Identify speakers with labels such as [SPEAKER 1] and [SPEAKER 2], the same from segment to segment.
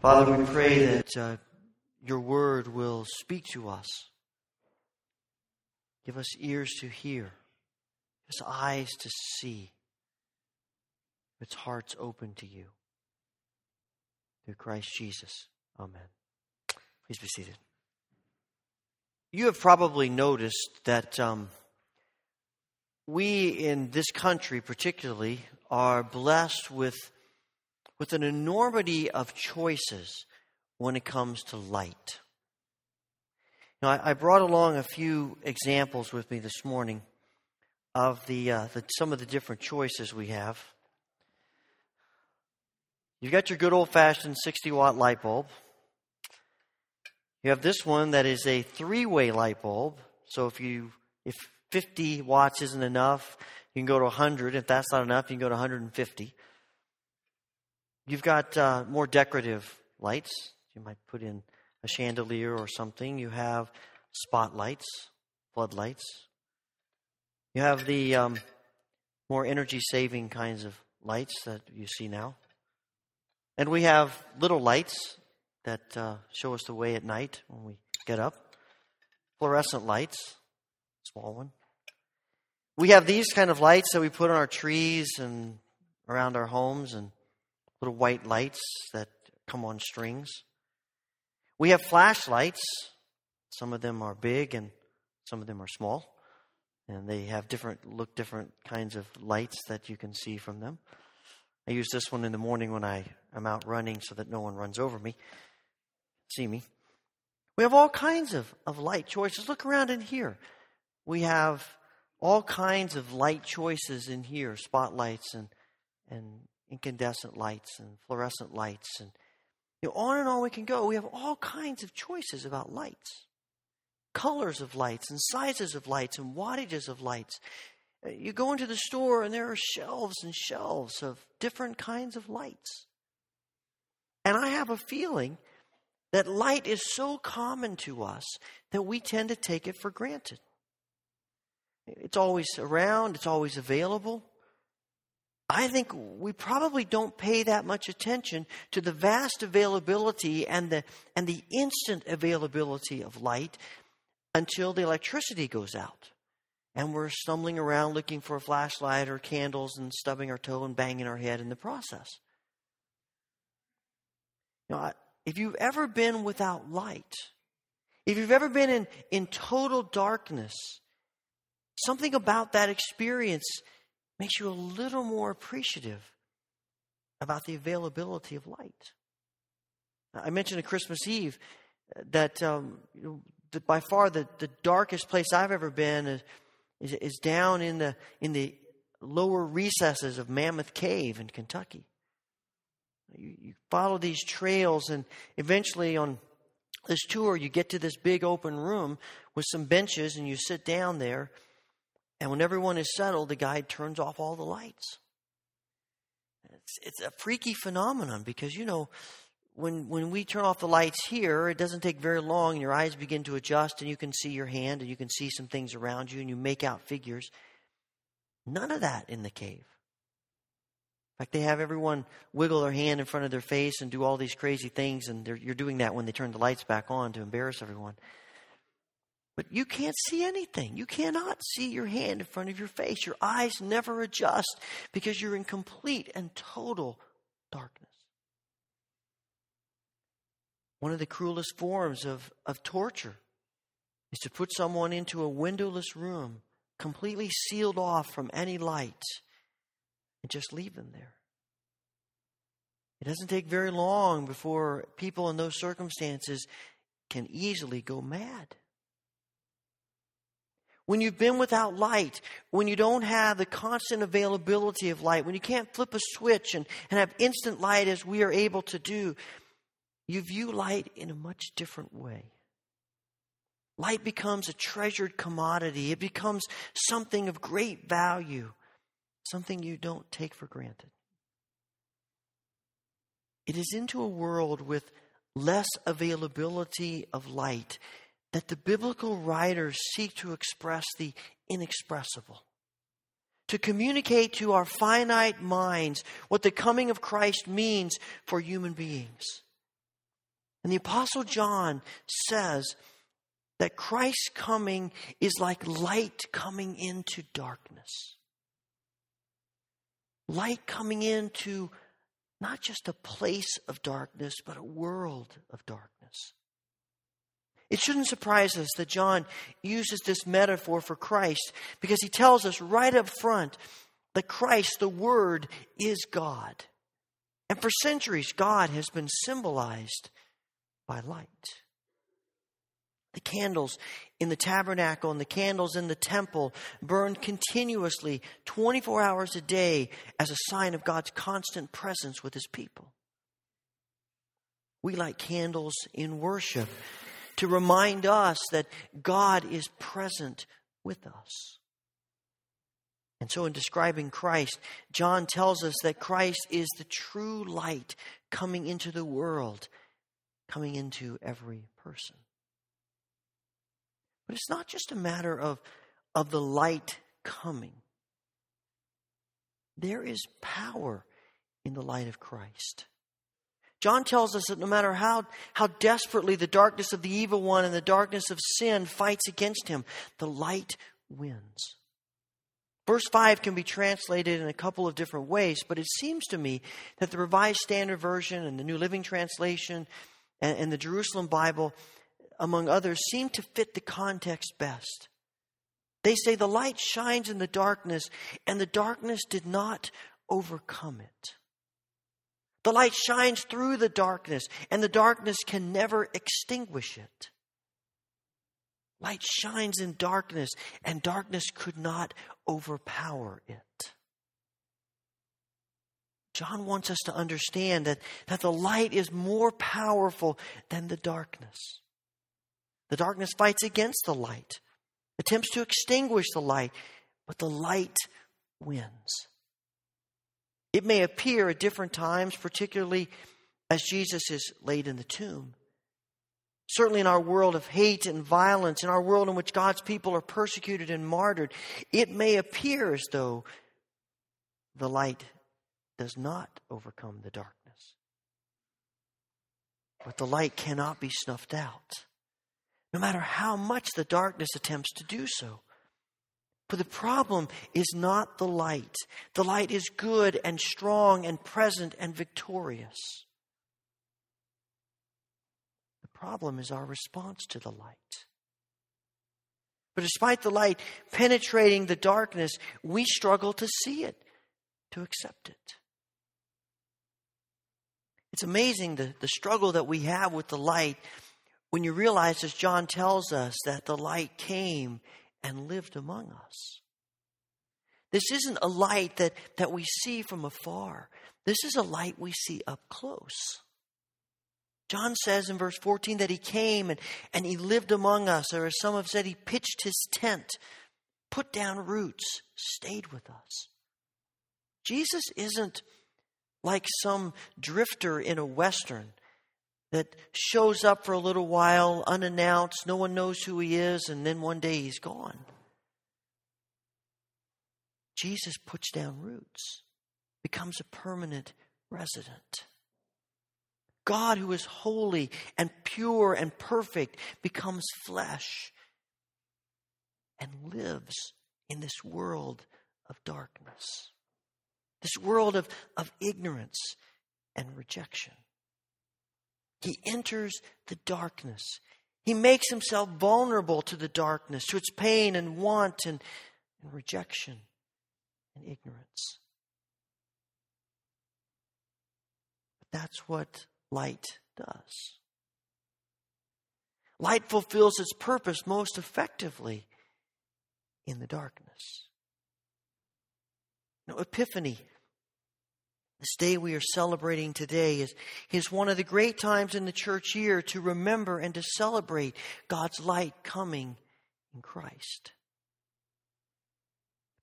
[SPEAKER 1] Father, we pray that uh, your word will speak to us. Give us ears to hear, give us eyes to see, its hearts open to you. Through Christ Jesus. Amen. Please be seated. You have probably noticed that um, we in this country, particularly, are blessed with, with an enormity of choices when it comes to light. Now, I, brought along a few examples with me this morning of the, uh, the, some of the different choices we have. You've got your good old fashioned 60 watt light bulb. You have this one that is a three way light bulb. So if you if 50 watts isn't enough, you can go to 100. If that's not enough, you can go to 150. You've got uh, more decorative lights. You might put in a chandelier or something. You have spotlights, floodlights. You have the um, more energy saving kinds of lights that you see now. And we have little lights that uh, show us the way at night when we get up. Fluorescent lights, small one. We have these kind of lights that we put on our trees and around our homes, and little white lights that come on strings. We have flashlights. Some of them are big and some of them are small. And they have different, look different kinds of lights that you can see from them. I use this one in the morning when I am out running so that no one runs over me, see me. We have all kinds of, of light choices. Look around in here. We have all kinds of light choices in here spotlights and, and incandescent lights and fluorescent lights. And you know, on and on we can go. We have all kinds of choices about lights colors of lights and sizes of lights and wattages of lights. Uh, you go into the store and there are shelves and shelves of different kinds of lights. And I have a feeling that light is so common to us that we tend to take it for granted. It's always around, it's always available. I think we probably don't pay that much attention to the vast availability and the, and the instant availability of light until the electricity goes out and we're stumbling around looking for a flashlight or candles and stubbing our toe and banging our head in the process. If you've ever been without light, if you've ever been in, in total darkness, something about that experience makes you a little more appreciative about the availability of light. I mentioned at Christmas Eve that, um, you know, the, by far the, the darkest place I've ever been is is, is down in the, in the lower recesses of Mammoth Cave in Kentucky. You, you follow these trails, and eventually on this tour, you get to this big open room with some benches, and you sit down there. And when everyone is settled, the guide turns off all the lights. It's, it's a freaky phenomenon because, you know, when when we turn off the lights here, it doesn't take very long, and your eyes begin to adjust, and you can see your hand, and you can see some things around you, and you make out figures. None of that in the cave. In fact, they have everyone wiggle their hand in front of their face and do all these crazy things, and you're doing that when they turn the lights back on to embarrass everyone. But you can't see anything. You cannot see your hand in front of your face. Your eyes never adjust because you're in complete and total darkness. One of the cruelest forms of, of torture is to put someone into a windowless room, completely sealed off from any light, and just leave them there. It doesn't take very long before people in those circumstances can easily go mad. When you've been without light, when you don't have the constant availability of light, when you can't flip a switch and, and have instant light as we are able to do, you view light in a much different way. Light becomes a treasured commodity, it becomes something of great value, something you don't take for granted. It is into a world with less availability of light that the biblical writers seek to express the inexpressible, to communicate to our finite minds what the coming of Christ means for human beings. And the Apostle John says that Christ's coming is like light coming into darkness. Light coming into not just a place of darkness, but a world of darkness. It shouldn't surprise us that John uses this metaphor for Christ because he tells us right up front that Christ, the Word, is God. And for centuries, God has been symbolized by light. The candles in the tabernacle and the candles in the temple burned continuously 24 hours a day as a sign of God's constant presence with his people. We light candles in worship to remind us that God is present with us. And so, in describing Christ, John tells us that Christ is the true light coming into the world, coming into every person. But it's not just a matter of, of the light coming, there is power in the light of Christ. John tells us that no matter how, how desperately the darkness of the evil one and the darkness of sin fights against him, the light wins. Verse 5 can be translated in a couple of different ways, but it seems to me that the Revised Standard Version and the New Living Translation and, and the Jerusalem Bible, among others, seem to fit the context best. They say the light shines in the darkness, and the darkness did not overcome it. The light shines through the darkness, and the darkness can never extinguish it. Light shines in darkness, and darkness could not overpower it. John wants us to understand that, that the light is more powerful than the darkness. The darkness fights against the light, attempts to extinguish the light, but the light wins. It may appear at different times, particularly as Jesus is laid in the tomb. Certainly, in our world of hate and violence, in our world in which God's people are persecuted and martyred, it may appear as though the light does not overcome the darkness. But the light cannot be snuffed out, no matter how much the darkness attempts to do so. But the problem is not the light. The light is good and strong and present and victorious. The problem is our response to the light. But despite the light penetrating the darkness, we struggle to see it, to accept it. It's amazing the, the struggle that we have with the light when you realize, as John tells us, that the light came and lived among us. This isn't a light that, that we see from afar. This is a light we see up close. John says in verse 14 that he came and, and he lived among us, or as some have said, he pitched his tent, put down roots, stayed with us. Jesus isn't like some drifter in a Western that shows up for a little while unannounced, no one knows who he is, and then one day he's gone. Jesus puts down roots, becomes a permanent resident. God, who is holy and pure and perfect, becomes flesh and lives in this world of darkness, this world of, of ignorance and rejection. He enters the darkness. He makes himself vulnerable to the darkness, to its pain and want and, and rejection and ignorance. But that's what light does. Light fulfills its purpose most effectively in the darkness. Now, Epiphany this day we are celebrating today is, is one of the great times in the church year to remember and to celebrate God's light coming in Christ.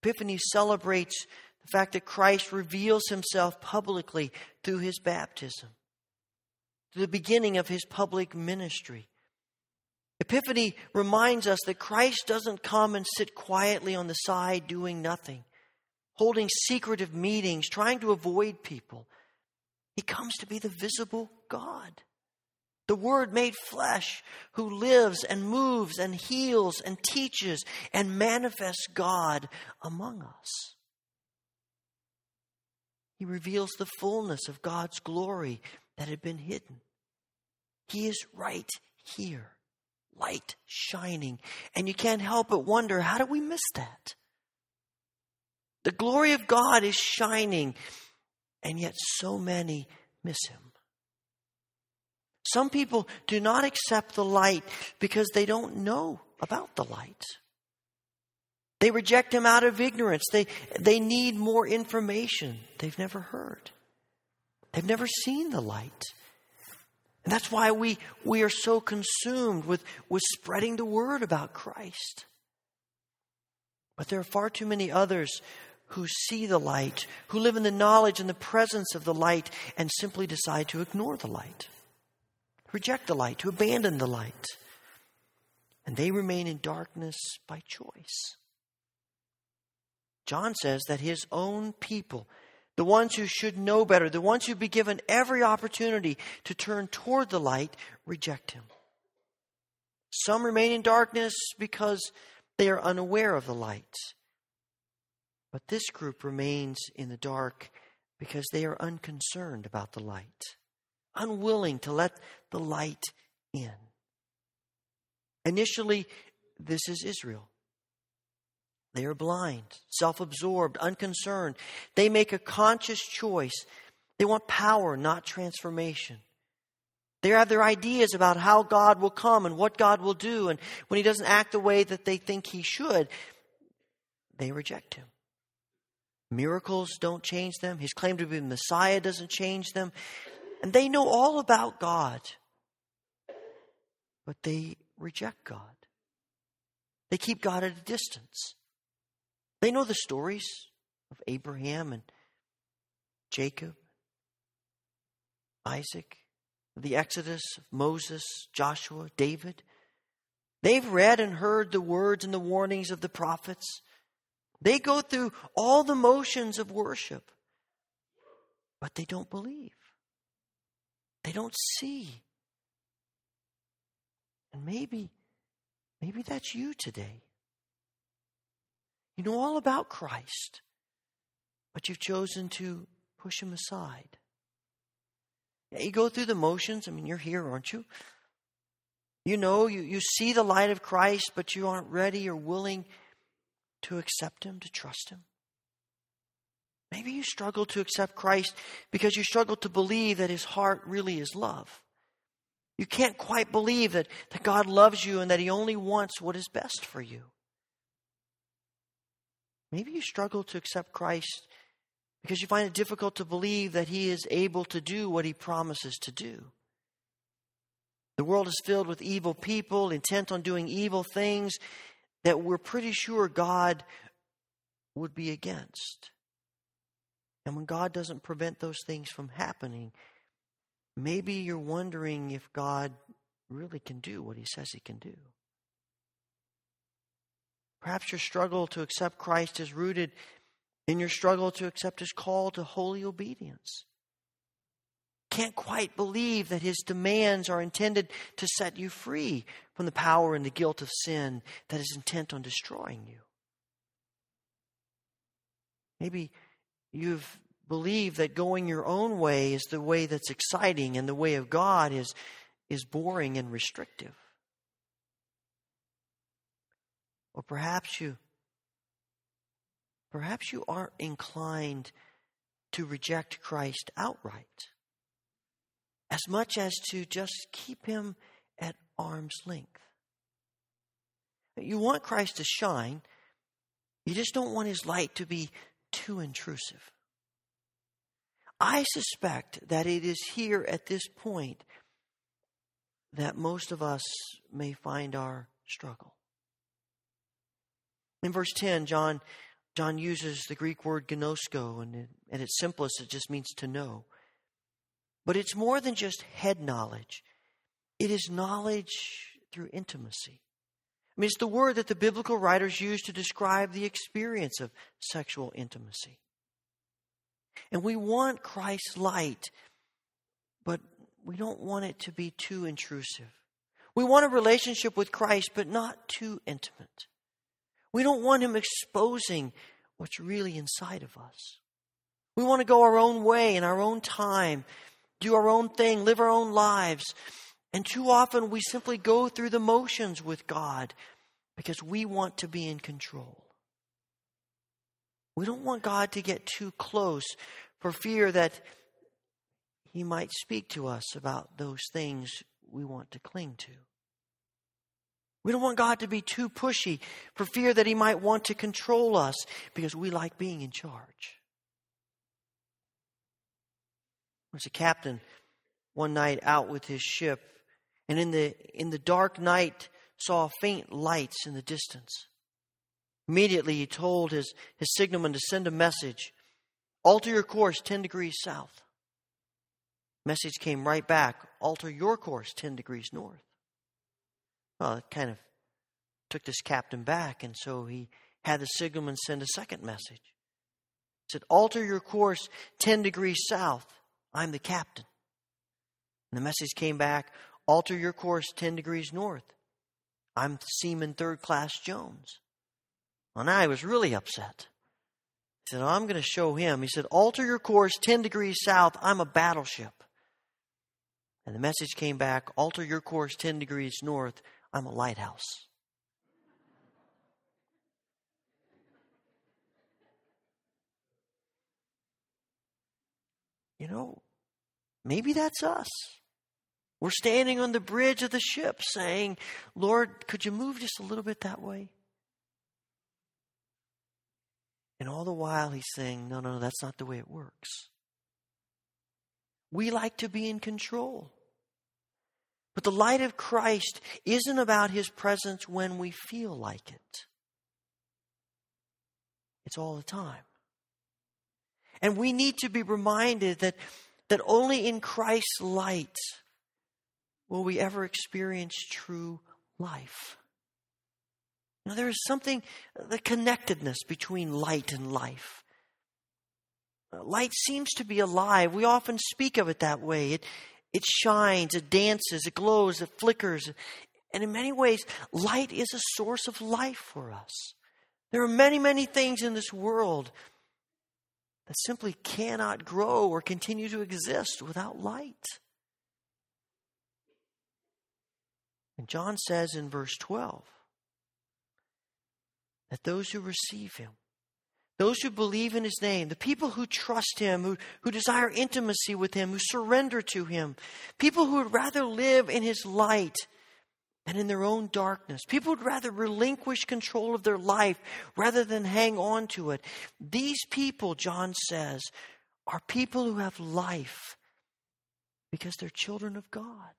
[SPEAKER 1] Epiphany celebrates the fact that Christ reveals himself publicly through his baptism, through the beginning of his public ministry. Epiphany reminds us that Christ doesn't come and sit quietly on the side doing nothing holding secretive meetings, trying to avoid people. He comes to be the visible God. the Word made flesh, who lives and moves and heals and teaches and manifests God among us. He reveals the fullness of God's glory that had been hidden. He is right here, light shining, and you can't help but wonder how did we miss that? The glory of God is shining, and yet so many miss Him. Some people do not accept the light because they don't know about the light. They reject him out of ignorance. They, they need more information they've never heard. They've never seen the light. And that's why we, we are so consumed with, with spreading the word about Christ. But there are far too many others who see the light, who live in the knowledge and the presence of the light, and simply decide to ignore the light, reject the light, to abandon the light. And they remain in darkness by choice. John says that his own people, the ones who should know better, the ones who'd be given every opportunity to turn toward the light, reject him. Some remain in darkness because they are unaware of the light. But this group remains in the dark because they are unconcerned about the light, unwilling to let the light in. Initially, this is Israel. They are blind, self absorbed, unconcerned. They make a conscious choice. They want power, not transformation. They have their ideas about how God will come and what God will do. And when He doesn't act the way that they think He should, they reject Him. Miracles don't change them. His claim to be Messiah doesn't change them. And they know all about God, but they reject God. They keep God at a distance. They know the stories of Abraham and Jacob, Isaac, the Exodus, of Moses, Joshua, David. They've read and heard the words and the warnings of the prophets. They go through all the motions of worship, but they don't believe. They don't see. And maybe, maybe that's you today. You know all about Christ, but you've chosen to push him aside. Yeah, you go through the motions. I mean, you're here, aren't you? You know, you, you see the light of Christ, but you aren't ready or willing to accept him, to trust him. Maybe you struggle to accept Christ because you struggle to believe that his heart really is love. You can't quite believe that, that God loves you and that he only wants what is best for you. Maybe you struggle to accept Christ because you find it difficult to believe that He is able to do what He promises to do. The world is filled with evil people intent on doing evil things that we're pretty sure God would be against. And when God doesn't prevent those things from happening, maybe you're wondering if God really can do what He says He can do. Perhaps your struggle to accept Christ is rooted in your struggle to accept his call to holy obedience. Can't quite believe that his demands are intended to set you free from the power and the guilt of sin that is intent on destroying you. Maybe you've believed that going your own way is the way that's exciting and the way of God is, is boring and restrictive. Or perhaps you perhaps you aren't inclined to reject Christ outright as much as to just keep him at arm's length. You want Christ to shine, you just don't want his light to be too intrusive. I suspect that it is here at this point that most of us may find our struggle. In verse 10, John, John uses the Greek word gnosko, and at its simplest, it just means to know. But it's more than just head knowledge, it is knowledge through intimacy. I mean, it's the word that the biblical writers use to describe the experience of sexual intimacy. And we want Christ's light, but we don't want it to be too intrusive. We want a relationship with Christ, but not too intimate. We don't want Him exposing what's really inside of us. We want to go our own way in our own time, do our own thing, live our own lives. And too often we simply go through the motions with God because we want to be in control. We don't want God to get too close for fear that He might speak to us about those things we want to cling to. We don't want God to be too pushy for fear that He might want to control us because we like being in charge. Was a captain one night out with his ship, and in the, in the dark night saw faint lights in the distance. Immediately he told his, his signalman to send a message alter your course 10 degrees south. Message came right back alter your course 10 degrees north. Well, it kind of took this captain back, and so he had the signalman send a second message. Said, Alter your course 10 degrees south. I'm the captain. And the message came back, Alter your course 10 degrees north. I'm Seaman Third Class Jones. Now I was really upset. He said, I'm going to show him. He said, Alter your course 10 degrees south. I'm a battleship. And the message came back, Alter your course 10 degrees north. I'm a lighthouse. You know, maybe that's us. We're standing on the bridge of the ship saying, Lord, could you move just a little bit that way? And all the while he's saying, no, no, no, that's not the way it works. We like to be in control. But the light of Christ isn't about his presence when we feel like it, it's all the time. And we need to be reminded that, that only in Christ's light will we ever experience true life. Now, there is something, the connectedness between light and life. Uh, light seems to be alive. We often speak of it that way. It, it shines, it dances, it glows, it flickers. And in many ways, light is a source of life for us. There are many, many things in this world that simply cannot grow or continue to exist without light. And John says in verse 12 that those who receive him those who believe in his name, the people who trust him, who, who desire intimacy with him, who surrender to him, people who would rather live in his light than in their own darkness, people would rather relinquish control of their life rather than hang on to it. These people, John says, are people who have life because they're children of God,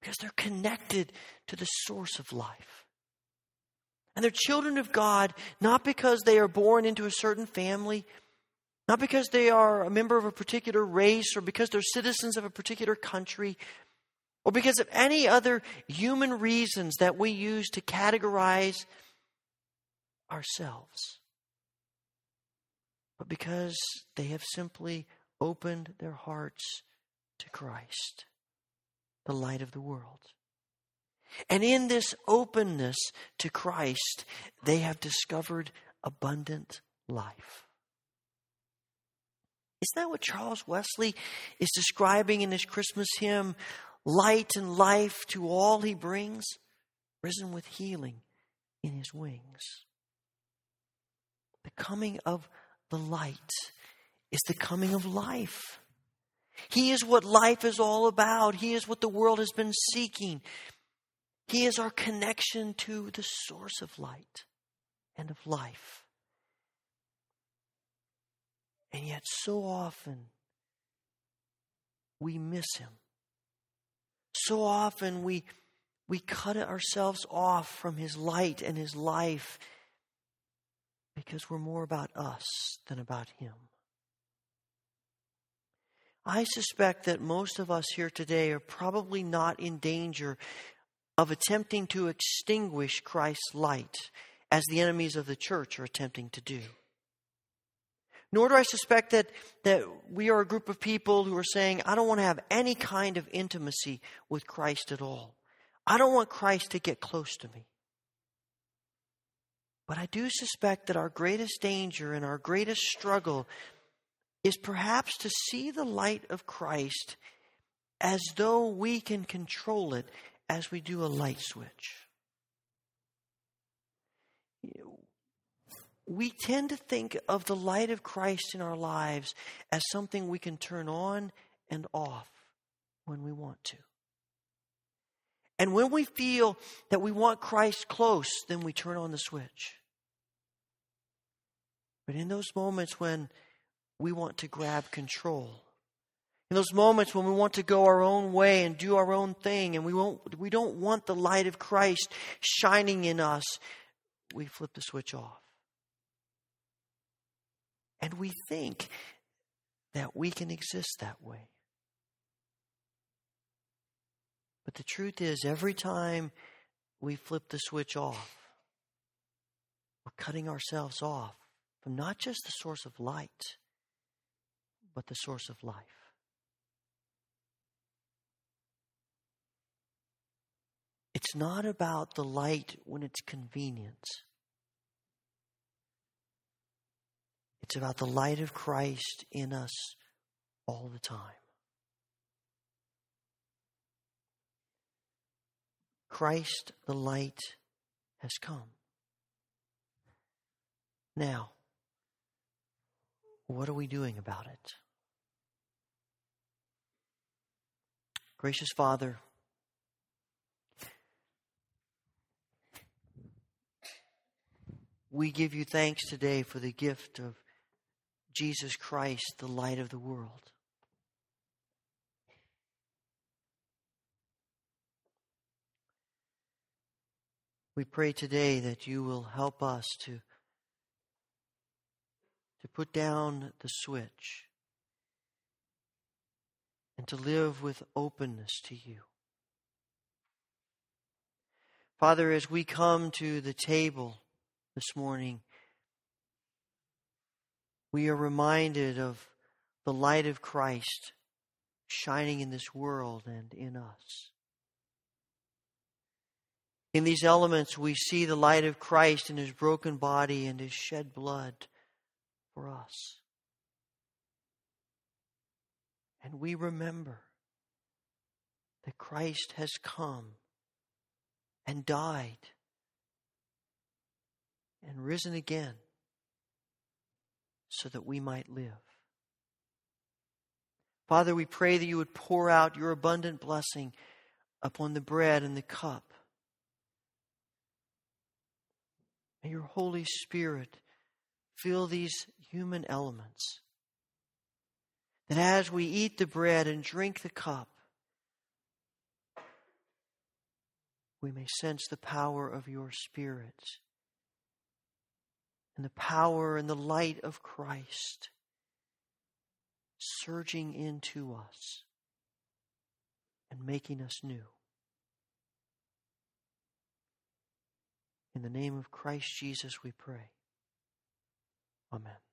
[SPEAKER 1] because they're connected to the source of life. And they're children of God not because they are born into a certain family, not because they are a member of a particular race or because they're citizens of a particular country, or because of any other human reasons that we use to categorize ourselves, but because they have simply opened their hearts to Christ, the light of the world. And in this openness to Christ, they have discovered abundant life. Isn't that what Charles Wesley is describing in his Christmas hymn? Light and life to all he brings, risen with healing in his wings. The coming of the light is the coming of life. He is what life is all about. He is what the world has been seeking. He is our connection to the source of light and of life. And yet, so often, we miss him. So often, we, we cut ourselves off from his light and his life because we're more about us than about him. I suspect that most of us here today are probably not in danger of attempting to extinguish Christ's light as the enemies of the church are attempting to do. Nor do I suspect that, that we are a group of people who are saying, I don't want to have any kind of intimacy with Christ at all. I don't want Christ to get close to me. But I do suspect that our greatest danger and our greatest struggle is perhaps to see the light of Christ as though we can control it as we do a light switch. We tend to think of the light of Christ in our lives as something we can turn on and off when we want to. And when we feel that we want Christ close, then we turn on the switch. But in those moments when we want to grab control, in those moments when we want to go our own way and do our own thing, and we, won't, we don't want the light of Christ shining in us, we flip the switch off. And we think that we can exist that way. But the truth is, every time we flip the switch off, we're cutting ourselves off from not just the source of light, but the source of life. It's not about the light when it's convenient. It's about the light of Christ in us all the time. Christ, the light, has come. Now, what are we doing about it? Gracious Father, we give you thanks today for the gift of Jesus Christ, the light of the world. We pray today that you will help us to, to put down the switch and to live with openness to you. Father, as we come to the table this morning, we are reminded of the light of Christ shining in this world and in us. In these elements, we see the light of Christ in his broken body and his shed blood for us. And we remember that Christ has come and died and risen again so that we might live. Father, we pray that you would pour out your abundant blessing upon the bread and the cup. May your Holy Spirit fill these human elements. That as we eat the bread and drink the cup, we may sense the power of your Spirit and the power and the light of Christ surging into us and making us new. In the name of Christ Jesus, we pray. Amen.